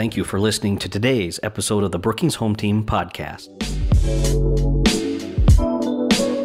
Thank you for listening to today's episode of the Brookings Home Team podcast.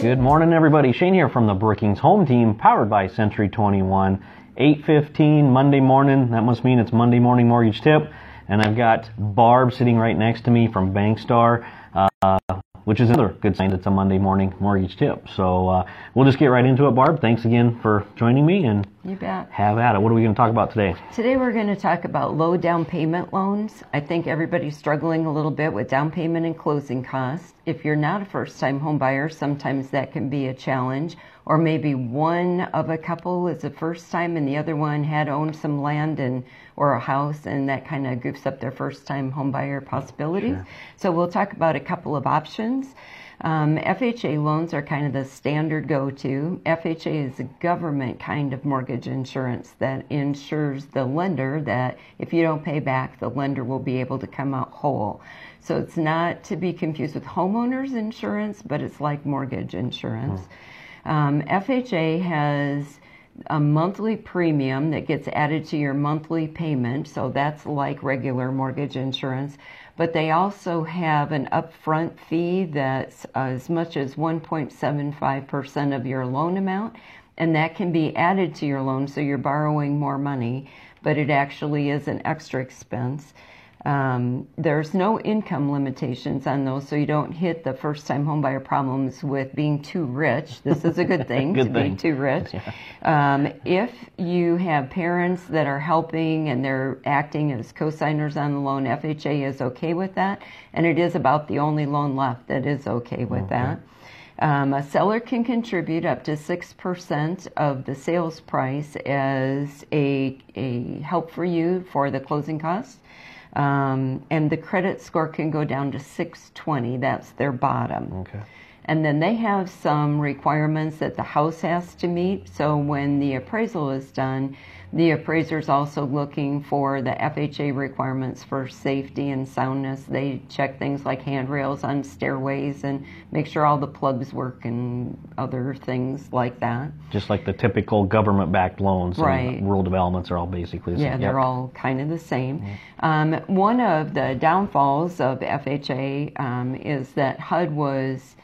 Good morning, everybody. Shane here from the Brookings Home Team, powered by Century 21. 8:15 Monday morning. That must mean it's Monday morning mortgage tip. And I've got Barb sitting right next to me from Bankstar. Uh, which is another good sign it's a Monday morning mortgage tip. So uh, we'll just get right into it, Barb. Thanks again for joining me and you bet. have at it. What are we going to talk about today? Today we're going to talk about low down payment loans. I think everybody's struggling a little bit with down payment and closing costs. If you're not a first time home buyer, sometimes that can be a challenge. Or maybe one of a couple is the first time and the other one had owned some land and or a house and that kind of goofs up their first time home buyer possibilities. Sure. So we'll talk about a couple of options. Um, FHA loans are kind of the standard go to. FHA is a government kind of mortgage insurance that ensures the lender that if you don't pay back, the lender will be able to come out whole. So it's not to be confused with homeowners insurance, but it's like mortgage insurance. Hmm. Um, FHA has a monthly premium that gets added to your monthly payment, so that's like regular mortgage insurance. But they also have an upfront fee that's as much as 1.75% of your loan amount, and that can be added to your loan so you're borrowing more money, but it actually is an extra expense. Um, there's no income limitations on those, so you don't hit the first time homebuyer problems with being too rich. This is a good thing good to thing. be too rich. Yeah. Um, if you have parents that are helping and they're acting as co-signers on the loan, FHA is okay with that, and it is about the only loan left that is okay with okay. that. Um, a seller can contribute up to 6% of the sales price as a, a help for you for the closing costs. Um, and the credit score can go down to 620. That's their bottom. Okay. And then they have some requirements that the house has to meet. So when the appraisal is done, the appraiser is also looking for the FHA requirements for safety and soundness. They check things like handrails on stairways and make sure all the plugs work and other things like that. Just like the typical government backed loans. Right. rural developments are all basically the yeah, same. they're yep. all kind of the same. Mm-hmm. Um, one of the downfalls of FHA um, is that HUD was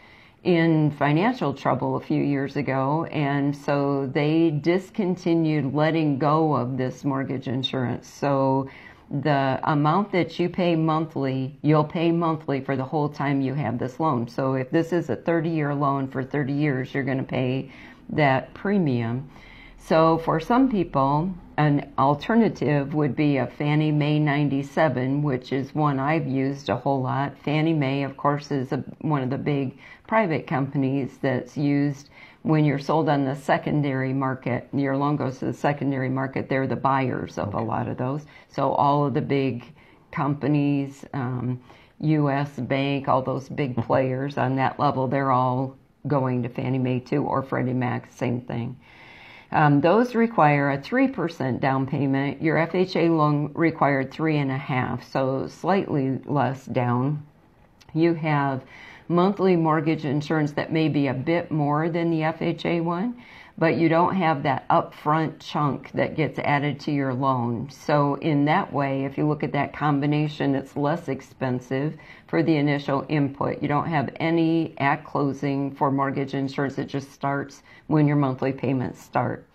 in financial trouble a few years ago, and so they discontinued letting go of this mortgage insurance. So the amount that you pay monthly, you'll pay monthly for the whole time you have this loan. So if this is a 30 year loan for 30 years, you're going to pay that premium. So for some people, an alternative would be a Fannie Mae 97, which is one I've used a whole lot. Fannie Mae, of course, is a, one of the big private companies that's used when you're sold on the secondary market. Your loan goes to the secondary market. They're the buyers of okay. a lot of those. So all of the big companies, um, U.S. Bank, all those big players on that level, they're all going to Fannie Mae too, or Freddie Mac, same thing. Um, those require a 3% down payment. Your FHA loan required three and a half, so slightly less down. You have monthly mortgage insurance that may be a bit more than the FHA one, but you don't have that upfront chunk that gets added to your loan. So, in that way, if you look at that combination, it's less expensive for the initial input. You don't have any at closing for mortgage insurance, it just starts when your monthly payments start.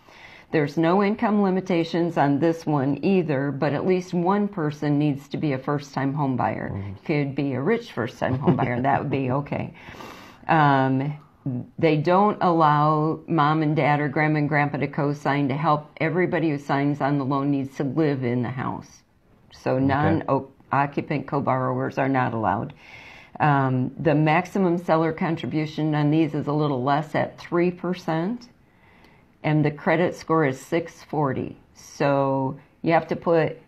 There's no income limitations on this one either, but at least one person needs to be a first time homebuyer. Mm-hmm. Could be a rich first time homebuyer, that would be okay. Um, they don't allow mom and dad or grandma and grandpa to co-sign to help everybody who signs on the loan needs to live in the house. So non-occupant co-borrowers are not allowed. Um, the maximum seller contribution on these is a little less at 3%, and the credit score is 640. So you have to put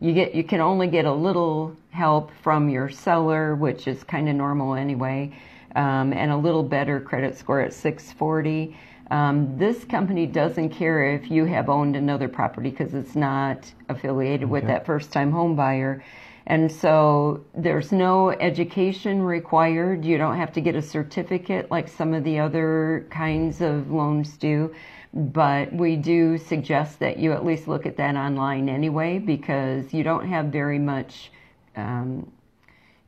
you get you can only get a little help from your seller, which is kind of normal anyway um, and a little better credit score at 640. Um, this company doesn't care if you have owned another property because it's not affiliated okay. with that first time home buyer. And so there's no education required. You don't have to get a certificate like some of the other kinds of loans do. But we do suggest that you at least look at that online anyway because you don't have very much um,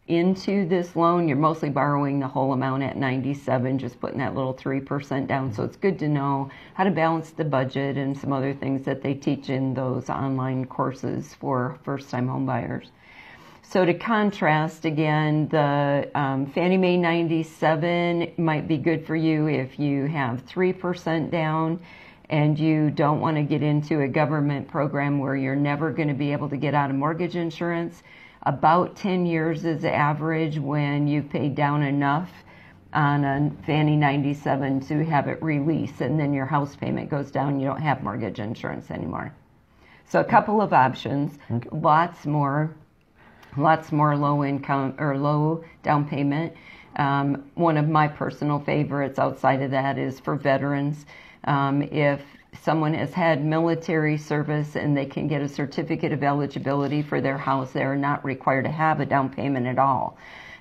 into this loan. You're mostly borrowing the whole amount at 97, just putting that little 3% down. So it's good to know how to balance the budget and some other things that they teach in those online courses for first time homebuyers. So to contrast, again, the um, Fannie Mae 97 might be good for you if you have 3% down and you don't want to get into a government program where you're never going to be able to get out of mortgage insurance. About 10 years is the average when you've paid down enough on a Fannie 97 to have it release, and then your house payment goes down. You don't have mortgage insurance anymore. So a couple of options, okay. lots more lots more low income or low down payment. Um, one of my personal favorites outside of that is for veterans. Um, if someone has had military service and they can get a certificate of eligibility for their house, they're not required to have a down payment at all.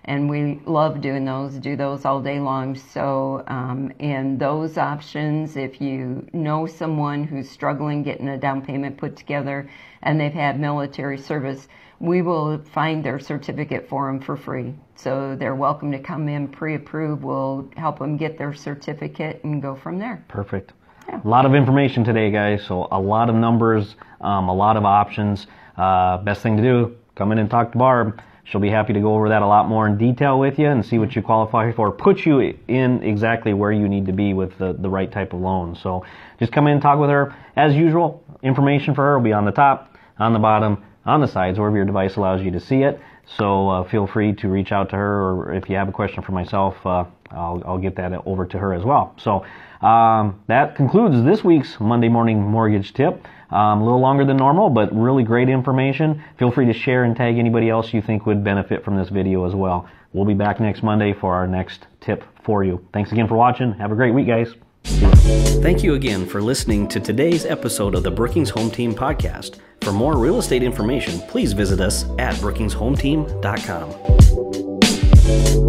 And we love doing those, do those all day long. So, um, in those options, if you know someone who's struggling getting a down payment put together and they've had military service, we will find their certificate for them for free. So they're welcome to come in pre-approved. We'll help them get their certificate and go from there. Perfect. Yeah. A lot of information today, guys. So a lot of numbers, um, a lot of options. Uh, best thing to do, come in and talk to Barb. She'll be happy to go over that a lot more in detail with you and see what mm-hmm. you qualify for, put you in exactly where you need to be with the, the right type of loan. So just come in and talk with her. As usual, information for her will be on the top, on the bottom, on the sides, wherever your device allows you to see it. So uh, feel free to reach out to her, or if you have a question for myself, uh, I'll, I'll, get that over to her as well. So um, that concludes this week's Monday Morning Mortgage Tip. Um, a little longer than normal, but really great information. Feel free to share and tag anybody else you think would benefit from this video as well. We'll be back next Monday for our next tip for you. Thanks again for watching. Have a great week, guys. Thank you again for listening to today's episode of the Brookings Home Team podcast. For more real estate information, please visit us at brookingshometeam.com.